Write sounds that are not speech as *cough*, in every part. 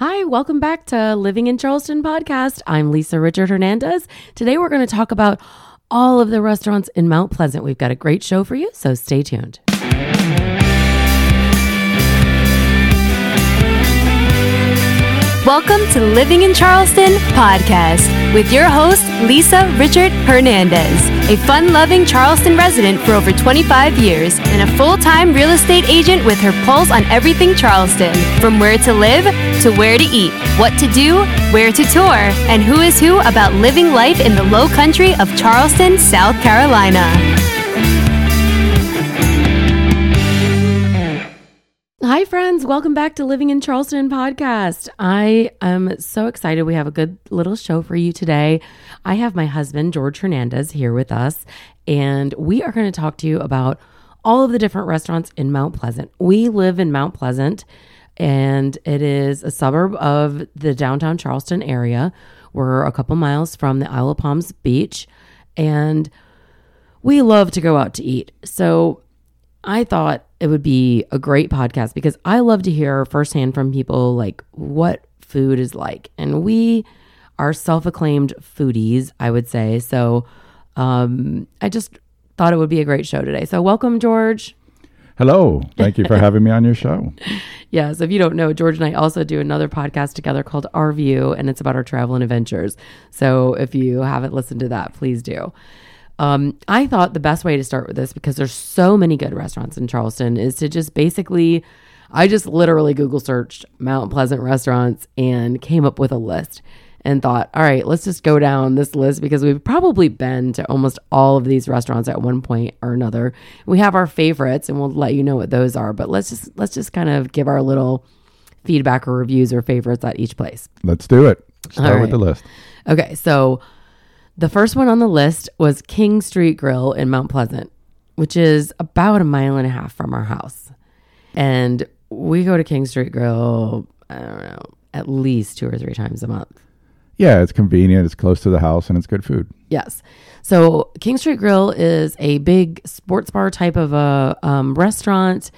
Hi, welcome back to Living in Charleston podcast. I'm Lisa Richart Hernandez. Today we're going to talk about all of the restaurants in Mount Pleasant. We've got a great show for you, so stay tuned. Welcome to Living in Charleston podcast with your host, Lisa Richart Hernandez, a fun loving Charleston resident for over 25 years and a full time real estate agent with her pulse on everything Charleston from where to live to where to eat, what to do, where to tour, and who is who about living life in the low country of Charleston, South Carolina. Hi, friends. Welcome back to Living in Charleston podcast. I am so excited. We have a good little show for you today. I have my husband, George Hernandez, here with us, and we are going to talk to you about all of the different restaurants in Mount Pleasant. We live in Mount Pleasant, and it is a suburb of the downtown Charleston area. We're a couple miles from the Isle of Palms beach, and we love to go out to eat. So I thought it would be a great podcast because I love to hear firsthand from people like what food is like. And we are self acclaimed foodies, I would say. So um, I just thought it would be a great show today. So welcome, George. Hello. Thank you for *laughs* having me on your show. Yeah. So if you don't know, George and I also do another podcast together called Our View, and it's about our travel and adventures. So if you haven't listened to that, please do. Um, I thought the best way to start with this because there's so many good restaurants in Charleston is to just basically, I just literally Google searched Mount Pleasant restaurants and came up with a list and thought, all right, let's just go down this list because we've probably been to almost all of these restaurants at one point or another. We have our favorites and we'll let you know what those are, but let's just let's just kind of give our little feedback or reviews or favorites at each place. Let's do it. Start All with the list. Okay, so the first one on the list was King Street Grille in Mount Pleasant, which is about a mile and a half from our house. And we go to King Street Grille, I don't know, at least two or three times a month. Yeah, it's convenient. It's close to the house, and it's good food. Yes. So King Street Grille is a big sports bar type of a um, restaurant.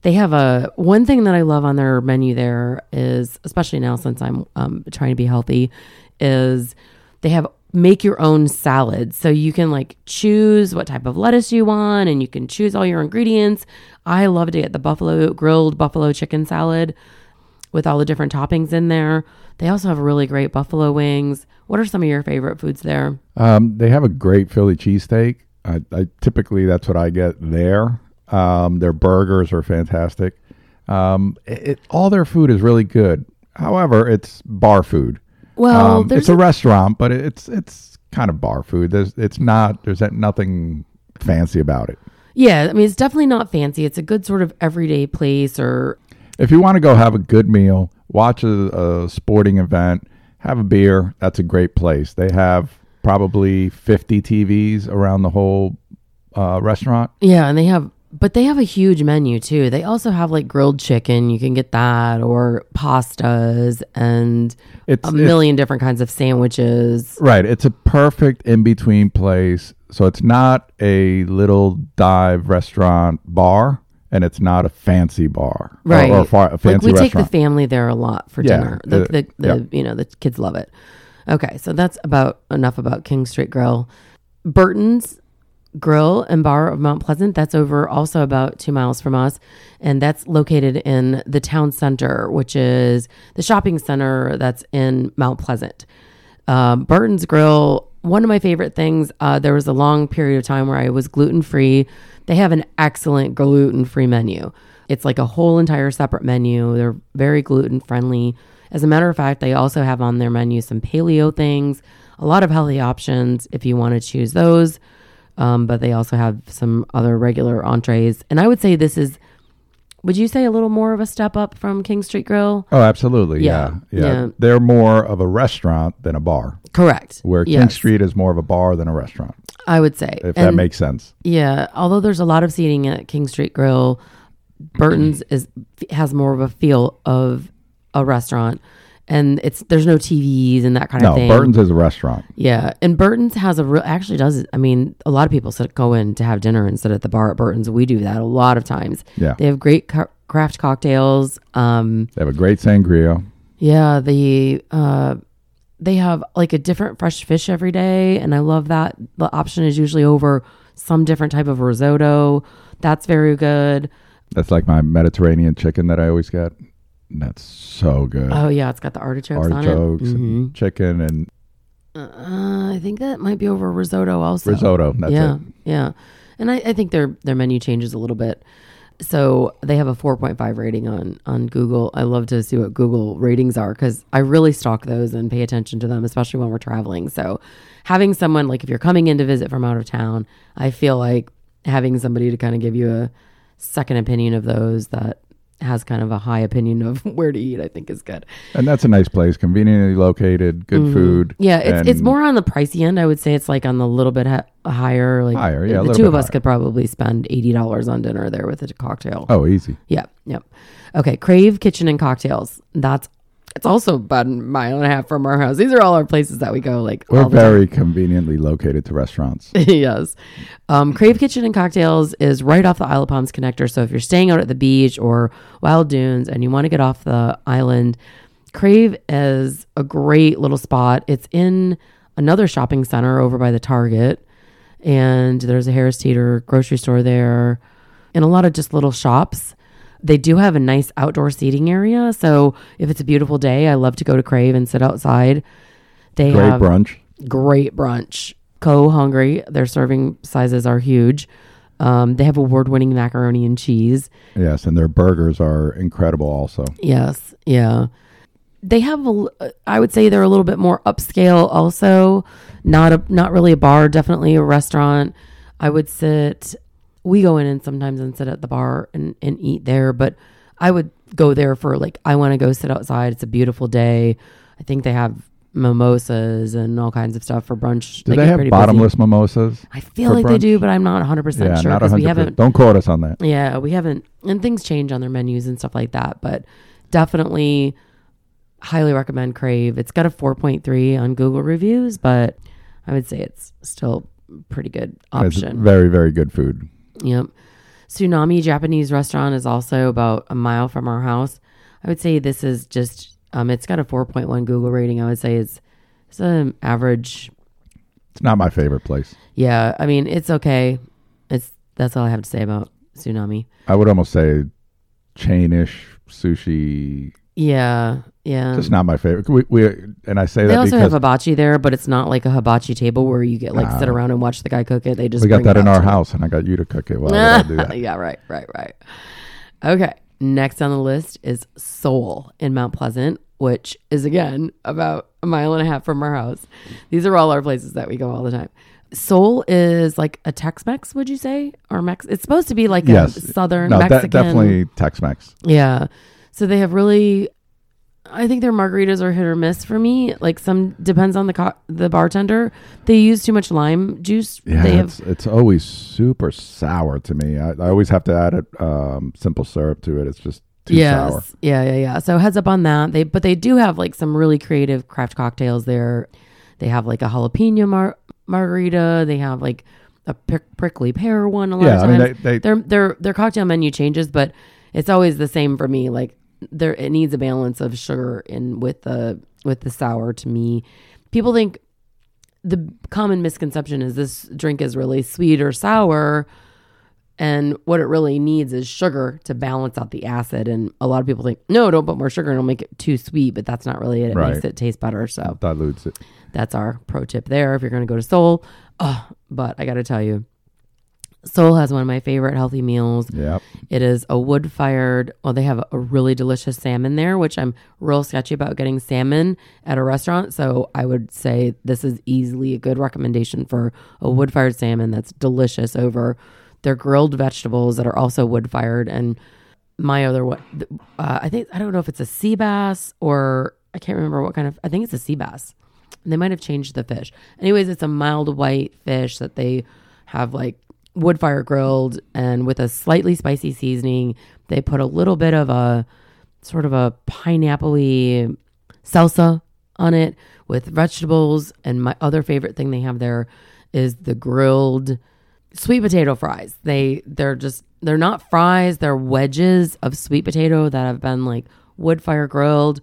They have a one thing that I love on their menu there is, especially now since I'm um, trying to be healthy, is they have make your own salads. So you can like choose what type of lettuce you want, and you can choose all your ingredients. I love to get the buffalo grilled buffalo chicken salad with all the different toppings in there. They also have really great buffalo wings. What are some of your favorite foods there? Um, they have a great Philly cheesesteak. I, I typically that's what I get there. Um, their burgers are fantastic. Um, it, it- all their food is really good. However, it's bar food. Well, Um, there's it's a restaurant, but it's it's kind of bar food. There's it's not there's nothing fancy about it. yeah. I mean, it's definitely not fancy. It's a good sort of everyday place. Or If you want to go have a good meal, watch a, a sporting event, have a beer, that's a great place. They have probably 50 TVs around the whole uh, restaurant. yeah, and they have, but they have a huge menu too. They also have like grilled chicken. You can get that, or pastas, and It's, a million different kinds of sandwiches. right. It's a perfect in between place. So it's not a little dive restaurant bar, and it's not a fancy bar, Right. Or, a, far, a like fancy we take the family there a lot for Yeah, dinner. The, the, the yeah. you know the kids love it. Okay, so that's about enough about King Street Grille. Burton's Grill and Bar of Mount Pleasant. That's over also about two miles from us, and that's located in the town center, which is the shopping center that's in Mount Pleasant. Um, Burton's Grill. One of my favorite things. Uh, there was a long period of time where I was gluten free. They have an excellent gluten free menu. It's like a whole entire separate menu. They're very gluten friendly. As a matter of fact, they also have on their menu some paleo things, a lot of healthy options if you want to choose those. Um, but they also have some other regular entrees. And I would say this is, would you say a little more of a step up from King Street Grille? oh, absolutely. Yeah, Yeah, yeah. yeah. They're more of a restaurant than a bar, Correct. where King Yes, Street is more of a bar than a restaurant, I would say. if that makes sense. Yeah, although there's a lot of seating at King Street Grille, Burton's is has more of a feel of a restaurant, and it's there's no TVs and that kind No, of thing. No, Burton's is a restaurant. Yeah, and Burton's has a real actually does. I mean, a lot of people sit, go in to have dinner and sit at the bar at Burton's. We do that a lot of times. Yeah. They have great ca- craft cocktails. Um, They have a great sangria. Yeah, the uh they have like a different fresh fish every day and I love that. The option is usually over some different type of risotto. That's very good. That's like my Mediterranean chicken that I always get. That's so good. Oh yeah, it's got the artichokes, Artichokes on it. and chicken and Uh, I think that might be over risotto also. risotto. That's yeah, it. yeah. And I, I think their their menu changes a little bit. So they have a 4.5 rating on on Google. I love to see what Google ratings are because I really stalk those and pay attention to them, especially when we're traveling. So having someone like if you're coming in to visit from out of town, I feel like having somebody to kind of give you a second opinion of those that has kind of a high opinion of *laughs* where to eat, I think is good. And that's a nice place, conveniently located, good food. Mm-hmm. Yeah, it's it's more on the pricey end. I would say it's like on the little bit ha- higher. Like Higher, yeah, the two of us higher. could probably spend eighty dollars on dinner there with a cocktail. Oh, easy. Yeah, yep. Okay, Crave Kitchen and Cocktails. That's it's also about a mile and a half from our house. These are all our places that we go. Like We're the time. very conveniently located to restaurants. *laughs* yes. Um, Crave Kitchen and Cocktails is right off the Isle of Palms connector. So if you're staying out at the beach or Wild Dunes and you want to get off the island, Crave is a great little spot. It's in another shopping center over by the Target, and there's a Harris Teeter grocery store there, and a lot of just little shops. They do have a nice outdoor seating area. So if it's a beautiful day, I love to go to Crave and sit outside. They Great have brunch. great brunch. Co Hungry, their serving sizes are huge. Um, they have award winning macaroni and cheese. Yes, and their burgers are incredible also. Yes, yeah. They have, a, I would say they're a little bit more upscale. Also, not a not really a bar, definitely a restaurant. I would sit. We go in and sometimes and sit at the bar and, and eat there, but I would go there for like I want to go sit outside. It's a beautiful day. I think they have mimosas and all kinds of stuff for brunch. Do they get have pretty busy. bottomless mimosas? I feel like they do, but I'm not 100 percent Yeah, sure not because we 100%. haven't. Don't quote us on that. Yeah, we haven't, and things change on their menus and stuff like that. But definitely, highly recommend Crave. It's got a 4.3 on Google reviews, but I would say it's still pretty good It's option. very, very good food. Yep. Tsunami Japanese restaurant is also about a mile from our house. I would say this is just um it's got a 4.1 Google rating. I would say it's it's an average. It's not my favorite place. Yeah, I mean, it's okay. It's that's all I have to say about Tsunami. I would almost say chainish sushi. Yeah, yeah. Just not my favorite. We, we and I say they that also because have hibachi there, but it's not like a hibachi table where you get like sit around and watch the guy cook it. They just we got bring that it in out our to you. house, and I got you to cook it. Why would I *laughs* do that? yeah, right, right, right. Okay. Next on the list is SOL in Mount Pleasant, which is again about a mile and a half from our house. These are all our places that we go all the time. SOL is like a Tex-Mex, would you say, or Mex? It's supposed to be like Yes, a southern no, Mexican. definitely Tex-Mex. Yeah. So they have really I think their margaritas are hit or miss for me. Like some depends on the co- the bartender. They use too much lime juice. Yeah, they have it's, it's always super sour to me. I, I always have to add a um, simple syrup to it. It's just too yes. sour. Yeah, yeah, yeah. So heads up on that. They but they do have like some really creative craft cocktails there. They have like a jalapeno mar- margarita. They have like a prick- prickly pear one. A lot Yeah, of I times mean, they- they- their their their cocktail menu changes, but it's always the same for me. Like there, it needs a balance of sugar in with the with the sour. To me, people think the common misconception is this drink is really sweet or sour. And what it really needs is sugar to balance out the acid. And a lot of people think, no, don't put more sugar and it'll make it too sweet. But that's not really it. It Right. makes it taste better. So Dilutes it. that's our pro tip there if you're going to go to SOL. Oh, but I got to tell you, SOL has one of my favorite healthy meals. Yep. It is a wood fired, well, they have a really delicious salmon there, which I'm real sketchy about getting salmon at a restaurant. So I would say this is easily a good recommendation for a wood fired salmon that's delicious over their grilled vegetables that are also wood fired. And my other one, uh, I think I don't know if it's a sea bass or I can't remember what kind of I think it's a sea bass. They might have changed the fish. Anyways, it's a mild white fish that they have like wood fire grilled and with a slightly spicy seasoning. They put a little bit of a sort of a pineapple salsa on it with vegetables. And my other favorite thing they have there is the grilled sweet potato fries. They they're just they're not fries, they're wedges of sweet potato that have been like wood fire grilled.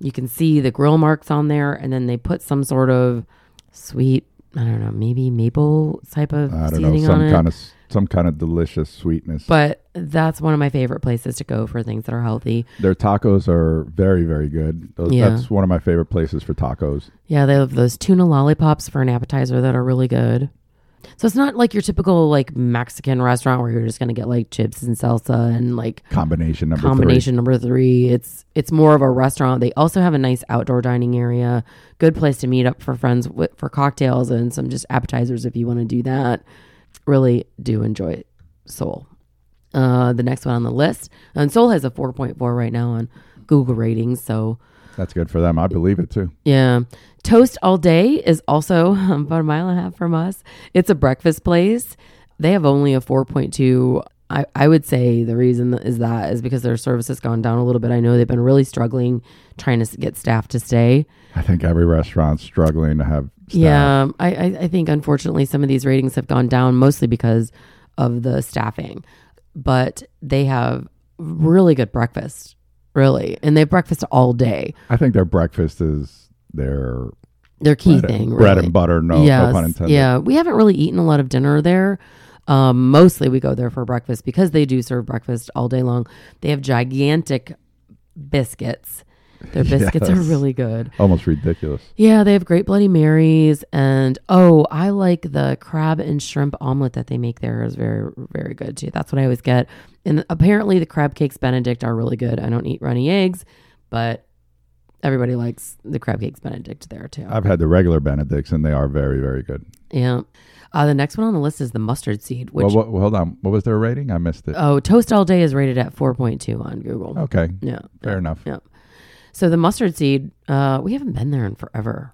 You can see the grill marks on there, and then they put some sort of sweet, I don't know, maybe maple type of I don't know some on it. kind of some kind of delicious sweetness. but that's one of my favorite places to go for things that are healthy. Their tacos are very very good. Those, Yeah. That's one of my favorite places for tacos. Yeah, they have those tuna lollipops for an appetizer that are really good. So it's not like your typical like Mexican restaurant where you're just gonna get like chips and salsa and like Combination number combination number three. It's it's more of a restaurant. They also have a nice outdoor dining area, good place to meet up for friends with, for cocktails and some just appetizers if you want to do that. Really do enjoy SOL. Uh, the next one on the list, and SOL has a 4.4 right now on Google ratings. So three. That's good for them. I believe it too. yeah. Toast All Day is also *laughs* about a mile and a half from us. It's a breakfast place. They have only a 4.2. I, I would say the reason is that is because their service has gone down a little bit. I know they've been really struggling trying to get staff to stay. I think every restaurant's struggling to have. Staff. Yeah. I, I, I think unfortunately some of these ratings have gone down mostly because of the staffing. But they have really good breakfast, really. And they have breakfast all day. I think their breakfast is their Their key bread, thing. bread really. and butter. No, no pun intended. Yeah, we haven't really eaten a lot of dinner there. Um, mostly we go there for breakfast because they do serve breakfast all day long. They have gigantic biscuits. Their biscuits are really good. Almost ridiculous. Yeah, they have great Bloody Marys. And oh, I like the crab and shrimp omelet that they make there is very, very good too. That's what I always get. And apparently the crab cakes Benedict are really good. I don't eat runny eggs, but everybody likes the crab cakes Benedict there too. I've had the regular Benedicts, and they are very, very good. Yeah. Uh, the next one on the list is the mustard seed, which well, what, hold on. What was their rating? I missed it. oh, toast all day is rated at 4.2 on Google. okay, Yeah. fair yeah, enough. Yeah. So the mustard seed, uh, we haven't been there in forever.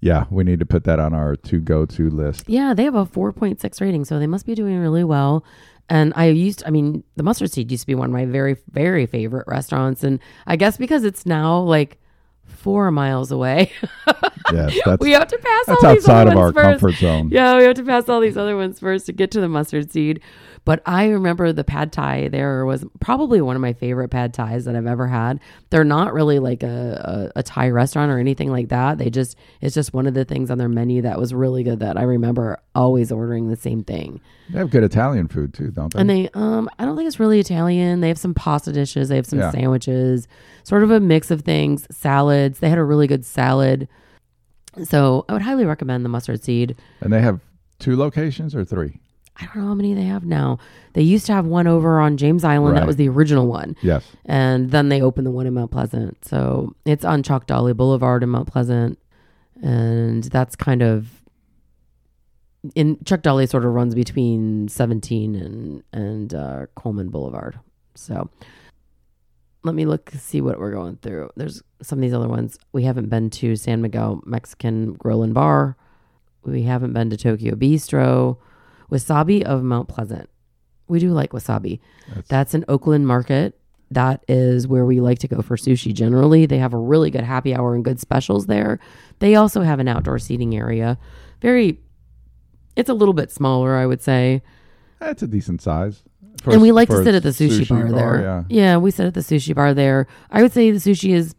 Yeah, we need to put that on our to go to list. Yeah, they have a 4.6 rating, so they must be doing really well. And I used, I mean, the mustard seed used to be one of my very, very favorite restaurants. And I guess because it's now like four miles away, *laughs* Yes, that's we have to pass that's all these outside of our first. comfort zone. Yeah, we have to pass all these other ones first to get to the mustard seed. But I remember the pad thai there was probably one of my favorite pad thais that I've ever had. They're not really like a, a, a Thai restaurant or anything like that. They just it's just one of the things on their menu that was really good that I remember always ordering the same thing. They have good Italian food too, don't they? And they um I don't think it's really Italian. They have some pasta dishes, they have some Yeah. sandwiches, sort of a mix of things, salads. They had a really good salad. So I would highly recommend the mustard seed. And they have two locations or three? I don't know how many they have now. They used to have one over on James Island. That was the original one. Yes. And then they opened the one in Mount Pleasant. So it's on Chuck Dawley Boulevard in Mount Pleasant. And that's kind of in Chuck Dawley sort of runs between 17 and and uh, Coleman Boulevard. So let me look see what we're going through. There's some of these other ones we haven't been to San Miguel Mexican Grill and Bar. We haven't been to Tokyo Bistro. Wasabi of Mount Pleasant. We do like wasabi. That's- That's an Oakland market. That is where we like to go for sushi generally. They have a really good happy hour and good specials there. They also have an outdoor seating area. Very, it's a little bit smaller, I would say. That's a decent size. For and a- we like to sit at the sushi, bar, there. Yeah. we sit at the sushi bar there. I would say the sushi is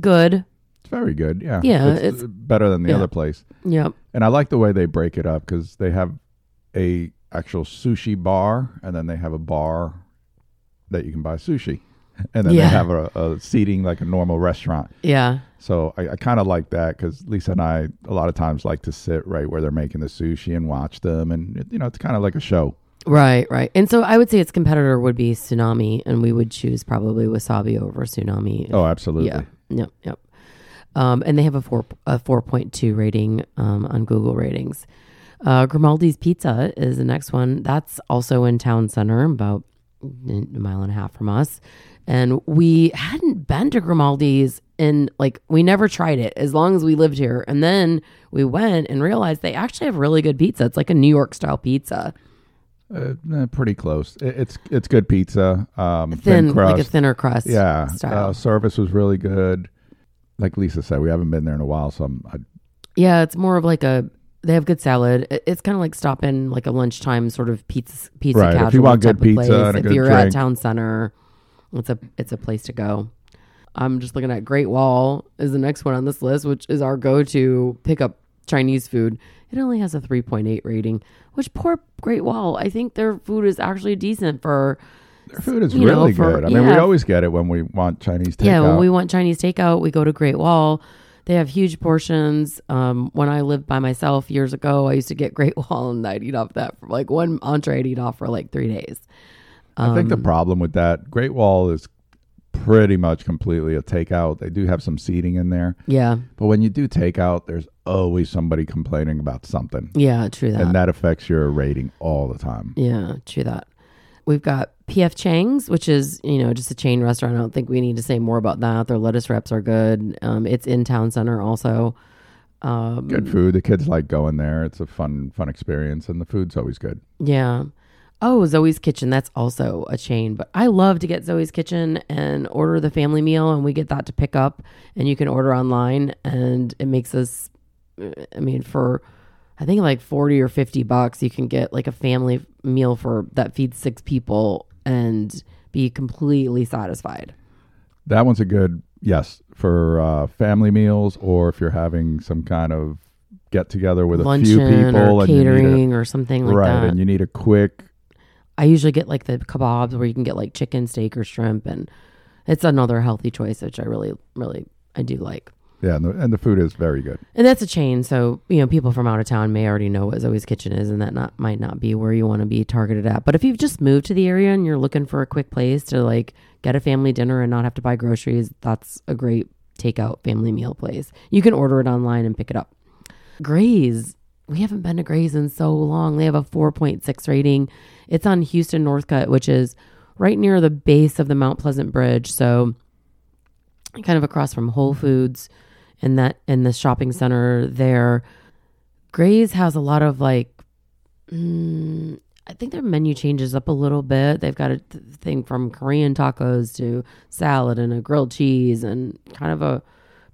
good. It's very good. Yeah. Yeah, It's, it's- better than the yeah. other place. Yep. And I like the way they break it up because they have a actual sushi bar and then they have a bar that you can buy sushi. *laughs* And then Yeah. they have a, a seating like a normal restaurant. Yeah. So I, I kind of like that because Lisa and I a lot of times like to sit right where they're making the sushi and watch them, and it- you know it's kind of like a show. Right, right. And so I would say its competitor would be Tsunami, and we would choose probably Wasabi over Tsunami. Oh, absolutely. Yeah. Yep. Yep. Um, and they have a four a four point two rating um, on Google ratings. Uh, Grimaldi's Pizza is the next one. That's also in town center, about a mile and a half from us. And we hadn't been to Grimaldi's in like we never tried it as long as we lived here. And then we went and realized they actually have really good pizza. It's like a New York style pizza, Uh, eh, pretty close. It, it's it's good pizza. Um, thin, thin, crust. like a thinner crust. yeah. Uh, service was really good. Like Lisa said, we haven't been there in a while, so I'm, I, Yeah, it's more of like a. They have good salad. It's kind of like stopping like a lunchtime sort of pizza pizza Right, if casual you want type good of pizza place. and a if good you're at drink. town center, it's a it's a place to go. I'm just looking at Great Wall is the next one on this list, which is our go-to pickup Chinese food. It only has a 3.8 rating, which poor Great Wall. I think their food is actually decent for Their food is you know, really for- good. I mean, we always get it when we want Chinese takeout. Yeah, when we want Chinese takeout, we go to Great Wall. They have huge portions. Um, when I lived by myself years ago, I used to get Great Wall and I'd eat off that for like one entree I'd eat off for like three days. I think the Um, problem with that Great Wall is pretty much completely a takeout. They do have some seating in there, Yeah, but when you do takeout, there's always somebody complaining about something, yeah, true that. and that affects your rating all the time. yeah, true that. We've got PF Chang's, which is you know just a chain restaurant. I don't think we need to say more about that. Their lettuce wraps are good. Um, it's in town center also. Um, Good food. The kids like going there. It's a fun, fun experience, and the food's always good. Yeah. Oh, Zoe's Kitchen. That's also a chain, but I love to get Zoe's Kitchen and order the family meal, and we get that to pick up, and you can order online, and it makes us. I mean, for I think like forty or fifty bucks, you can get like a family meal for that feeds six people and be completely satisfied. That one's a good yes for uh, family meals, or if you're having some kind of get together with a few people or and you a- catering or something like right, that. Right, and you need a quick. I usually get like the kebabs where you can get like chicken, steak, or shrimp, and it's another healthy choice, which I really, really, I do like. Yeah, and the, and the food is very good. And that's a chain, so you know people from out of town may already know what Zoe's Kitchen is, and that not might not be where you want to be targeted at. But if you've just moved to the area and you're looking for a quick place to like get a family dinner and not have to buy groceries, that's a great takeout family meal place. You can order it online and pick it up. Graze, we haven't been to Graze in so long. They have a 4.6 rating. It's on Houston Northcutt, which is right near the base of the Mount Pleasant Bridge. So kind of across from Whole Foods in that in the shopping center there. Graze has a lot of like mm, I think their menu changes up a little bit. They've got a th- thing from Korean tacos to salad and a grilled cheese and kind of a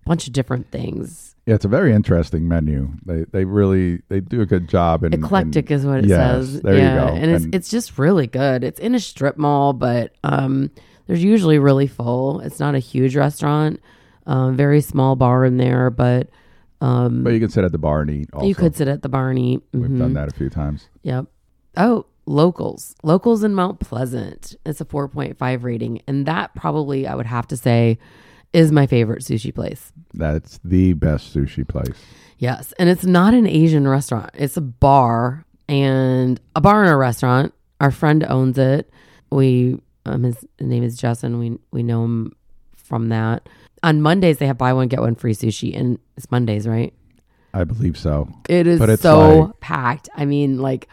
bunch of different things. Yeah, it's a very interesting menu. They they really they do a good job. In, Eclectic in- is what it yes, says. there you yeah, go. and it's And- it's just really good. It's in a strip mall, but um, there's usually really full. It's not a huge restaurant. Um, very small bar in there, but um, but you can sit at the bar and eat. Also. you could sit at the bar and eat. We've Mhm. done that a few times. Yep. Oh, locals. Locals in Mount Pleasant. It's a 4.5 rating. And that probably, I would have to say, is my favorite sushi place. That's the best sushi place. Yes. And it's not an Asian restaurant, it's a bar and a bar and a restaurant. Our friend owns it. We, um, his name is Justin. We, we know him from that. On Mondays, they have buy one, get one free sushi. And it's Mondays, right? I believe so. It is But it's so like- packed. I mean, like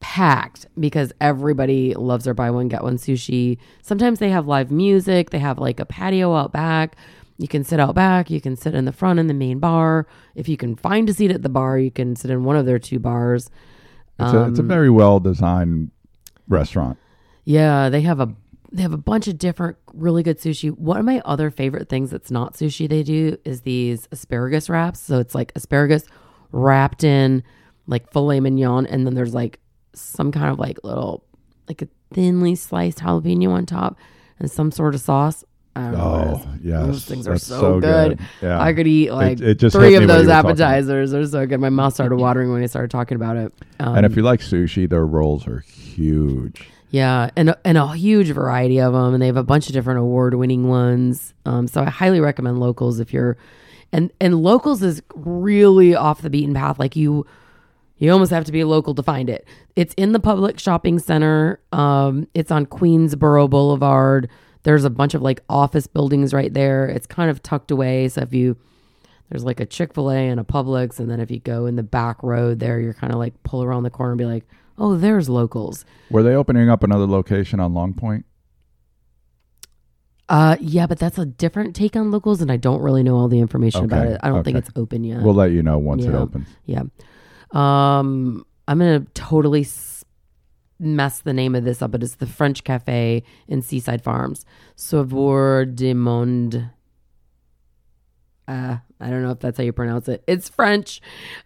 packed because everybody loves their buy one get one sushi. Sometimes they have live music. They have like a patio out back. You can sit out back. You can sit in the front in the main bar. If you can find a seat at the bar, you can sit in one of their two bars. It's a it's a Um, very well designed restaurant. Yeah, they have a they have a bunch of different really good sushi. One of my other favorite things that's not sushi they do is these asparagus wraps. So it's like asparagus wrapped in like filet mignon and then there's like some kind of like little like a thinly sliced jalapeno on top and some sort of sauce. I don't know what it Oh yes, Those things are That's so, good. Yeah, I could eat like it just three of those talking. appetizers. They're so good. My mouth started *laughs* watering when I started talking about it. Um, and if you like sushi, their rolls are huge. Yeah, and and a huge variety of them, and they have a bunch of different award-winning ones. Um, so I highly recommend locals if you're, and and locals is really off the beaten path. Like you, you almost have to be a local to find it. It's in the Publix shopping center. Um, it's on Queensboro Boulevard. There's a bunch of like office buildings right there. It's kind of tucked away. So if you there's like a Chick fil A and a Publix. And then if you go in the back road there, you're kind of like pull around the corner and be like, oh, there's locals. Were they opening up another location on Long Point? Uh, yeah, but that's a different take on locals, and I don't really know all the information about it. I don't think it's open yet. We'll let you know once it opens. yeah. Um, I'm gonna totally s- mess the name of this up, but it's the French Cafe in Seaside Farms, Saveurs du Monde. Uh, I don't know if that's how you pronounce it. It's French,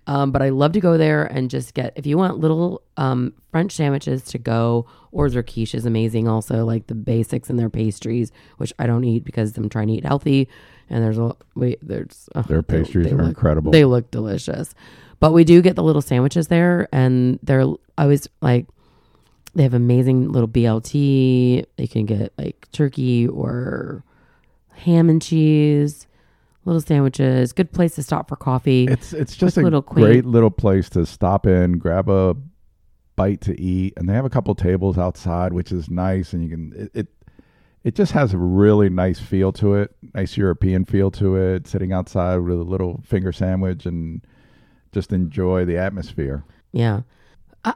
um, but I love to go there and just get if you want little um, French sandwiches to go, or their quiche is amazing. Also, like the basics in their pastries, which I don't eat because I'm trying to eat healthy. And there's a wait, there's oh, Their they- pastries they are look- incredible. They look delicious, but we do get the little sandwiches there, and they're always like they have amazing little BLT. You can get like turkey or ham and cheese, little sandwiches. Good place to stop for coffee. It's it's just a little great little place to stop in, grab a bite to eat, and they have a couple tables outside, which is nice. And you can it, it it just has a really nice feel to it, nice European feel to it. Sitting outside with a little finger sandwich and just enjoy the atmosphere. Yeah.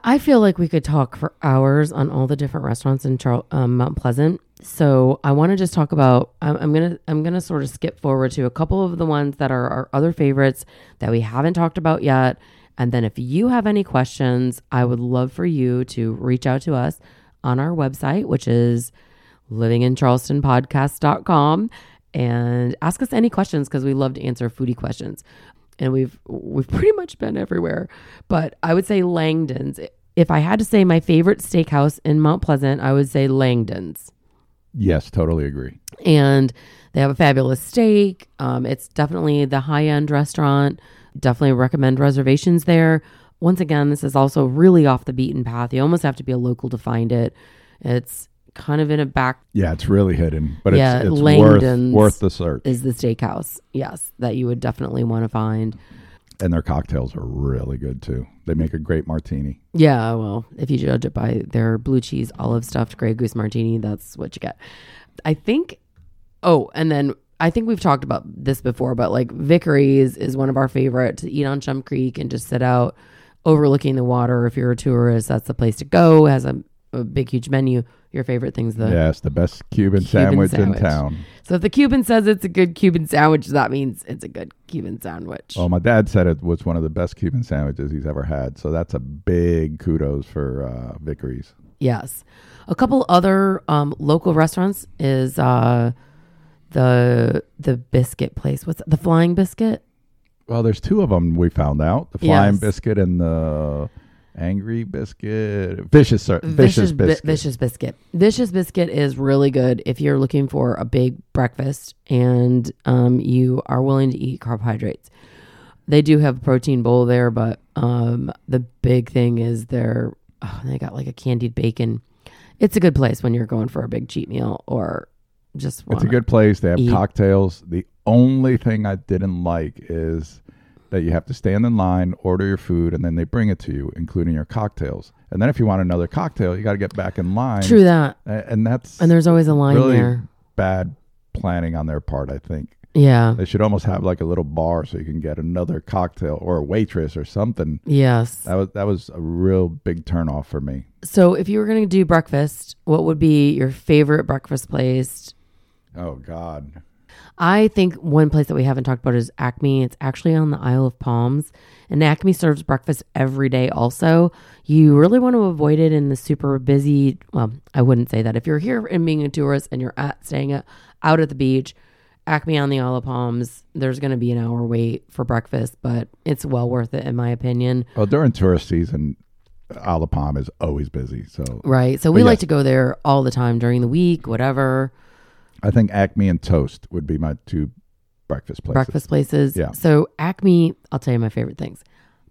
I feel like we could talk for hours on all the different restaurants in Charl- um, Mount Pleasant. So I want to just talk about. I'm, I'm gonna I'm gonna sort of skip forward to a couple of the ones that are our other favorites that we haven't talked about yet. And then if you have any questions, I would love for you to reach out to us on our website, which is livingincharlestonpodcast.com and ask us any questions because we love to answer foodie questions and we've we've pretty much been everywhere. But I would say Langdon's. If I had to say my favorite steakhouse in Mount Pleasant, I would say Langdon's. Yes, totally agree. And they have a fabulous steak. Um, it's definitely the high end restaurant. Definitely recommend reservations there. Once again, this is also really off the beaten path. You almost have to be a local to find it. It's kind of in a back Yeah, it's really hidden, but Yeah, it's, it's worth Langdon's worth the search. is the steakhouse. Yes, that you would definitely want to find. and their cocktails are really good too. They make a great martini. Yeah, well, if you judge it by their blue cheese olive stuffed Grey Goose martini, that's what you get. I think. Oh, and then I think we've talked about this before, but like Vickery's is one of our favorite to eat on Shem Creek and just sit out overlooking the water. If you're a tourist, that's the place to go. It has a, a big, huge menu. Your favorite things, the yes, the best Cuban, Cuban sandwich, sandwich. in town. so if the Cuban says it's a good Cuban sandwich, that means it's a good Cuban sandwich. Well, my dad said it was one of the best Cuban sandwiches he's ever had. So that's a big kudos for uh, Vickery's. Yes. A couple other um, local restaurants is uh, the the biscuit place. What's it? the Flying Biscuit? Well, there's two of them we found out: the Flying Yes. Biscuit and the Angry Biscuit. Vicious, sir, vicious, Bi- biscuit. Vicious Biscuit. Vicious Biscuit is really good if you're looking for a big breakfast and um, you are willing to eat carbohydrates. They do have a protein bowl there, but um, the big thing is their oh, they got like a candied bacon. It's a good place when you're going for a big cheat meal or just It's a good place. They have eat. cocktails. The only thing I didn't like is that you have to stand in line, order your food, and then they bring it to you, including your cocktails. And then if you want another cocktail, you got to get back in line. True that. A- And that's And there's always a line really there. bad planning on their part, I think. Yeah. They should almost have like a little bar so you can get another cocktail or a waitress or something. Yes. That was that was a real big turnoff for me. So if you were going to do breakfast, what would be your favorite breakfast place? Oh God. I think one place that we haven't talked about is Acme. It's actually on the Isle of Palms, and Acme serves breakfast every day. Also, you really want to avoid it in the super busy. Well, I wouldn't say that. If you're here and being a tourist and you're at staying at, out at the beach, Acme on the Isle of Palms, there's going to be an hour wait for breakfast, but it's well worth it in my opinion. Well, during tourist season, Isle of Palm is always busy. So Right. So we But like to go there all the time during the week, whatever. I think Acme and Toast would be my two breakfast places. breakfast places. Yeah. So Acme, I'll tell you my favorite things: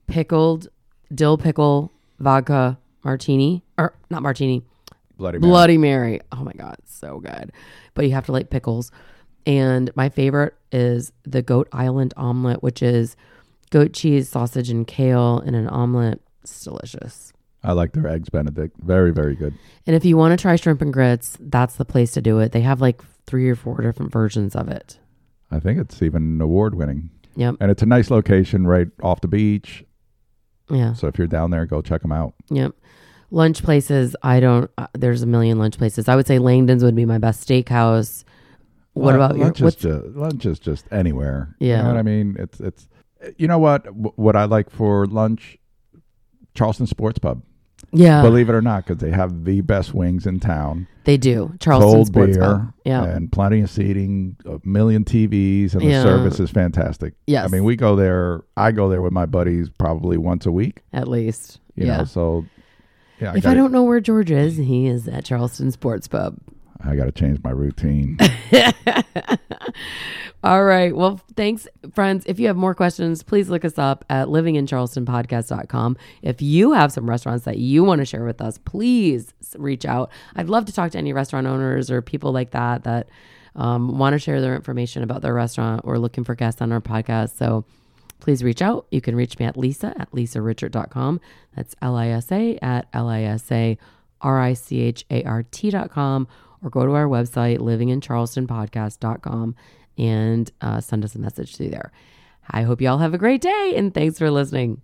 pickled dill pickle vodka martini, or not martini, Bloody Mary. Bloody Mary. Oh my god, so good! But you have to like pickles. And my favorite is the Goat Island omelet, which is goat cheese, sausage, and kale in an omelet. It's delicious. I like their eggs Benedict. Very very good. And if you want to try shrimp and grits, that's the place to do it. They have like three or four different versions of it. I think it's even award winning, Yep. and it's a nice location right off the beach. Yeah. So if you're down there, go check them out. Yep. Lunch places, I don't, uh, there's a million lunch places. I would say Langdon's would be my best steakhouse. What Lun- about your, lunch? Is what's, just, lunch is just anywhere. Yeah. you know what I mean. It's it's. You know what? Wh- What I like for lunch, Charleston Sports Pub. Yeah. Believe it or not, because they have the best wings in town. They do. Charleston Cold Sports beer. Yeah. and plenty of seating, a million TVs, and the Yeah. service is fantastic. Yes. I mean, we go there. I go there with my buddies probably once a week. At least. You yeah. know, so yeah, if I don't know where George is, he is at Charleston Sports Pub. I got to change my routine. *laughs* All right. Well, thanks, friends. If you have more questions, please look us up at livingincharlestonpodcast.com. If you have some restaurants that you want to share with us, please reach out. I'd love to talk to any restaurant owners or people like that that um, want to share their information about their restaurant or looking for guests on our podcast. So please reach out. You can reach me at lisa at lisarichart.com. That's L I S A at L I S A R I C H A R T.com or go to our website, livingincharlestonpodcast.com, and uh, send us a message through there. I hope you all have a great day and thanks for listening.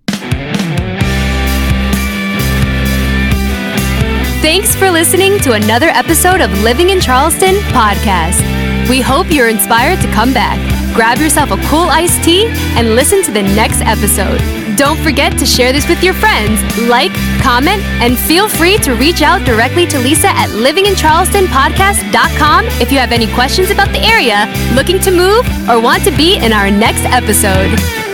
Thanks for listening to another episode of Living in Charleston podcast. We hope you're inspired to come back. Grab yourself a cool iced tea and listen to the next episode. Don't forget to share this with your friends, like, comment, and feel free to reach out directly to Lisa at livingincharlestonpodcast.com if you have any questions about the area, looking to move, or want to be in our next episode.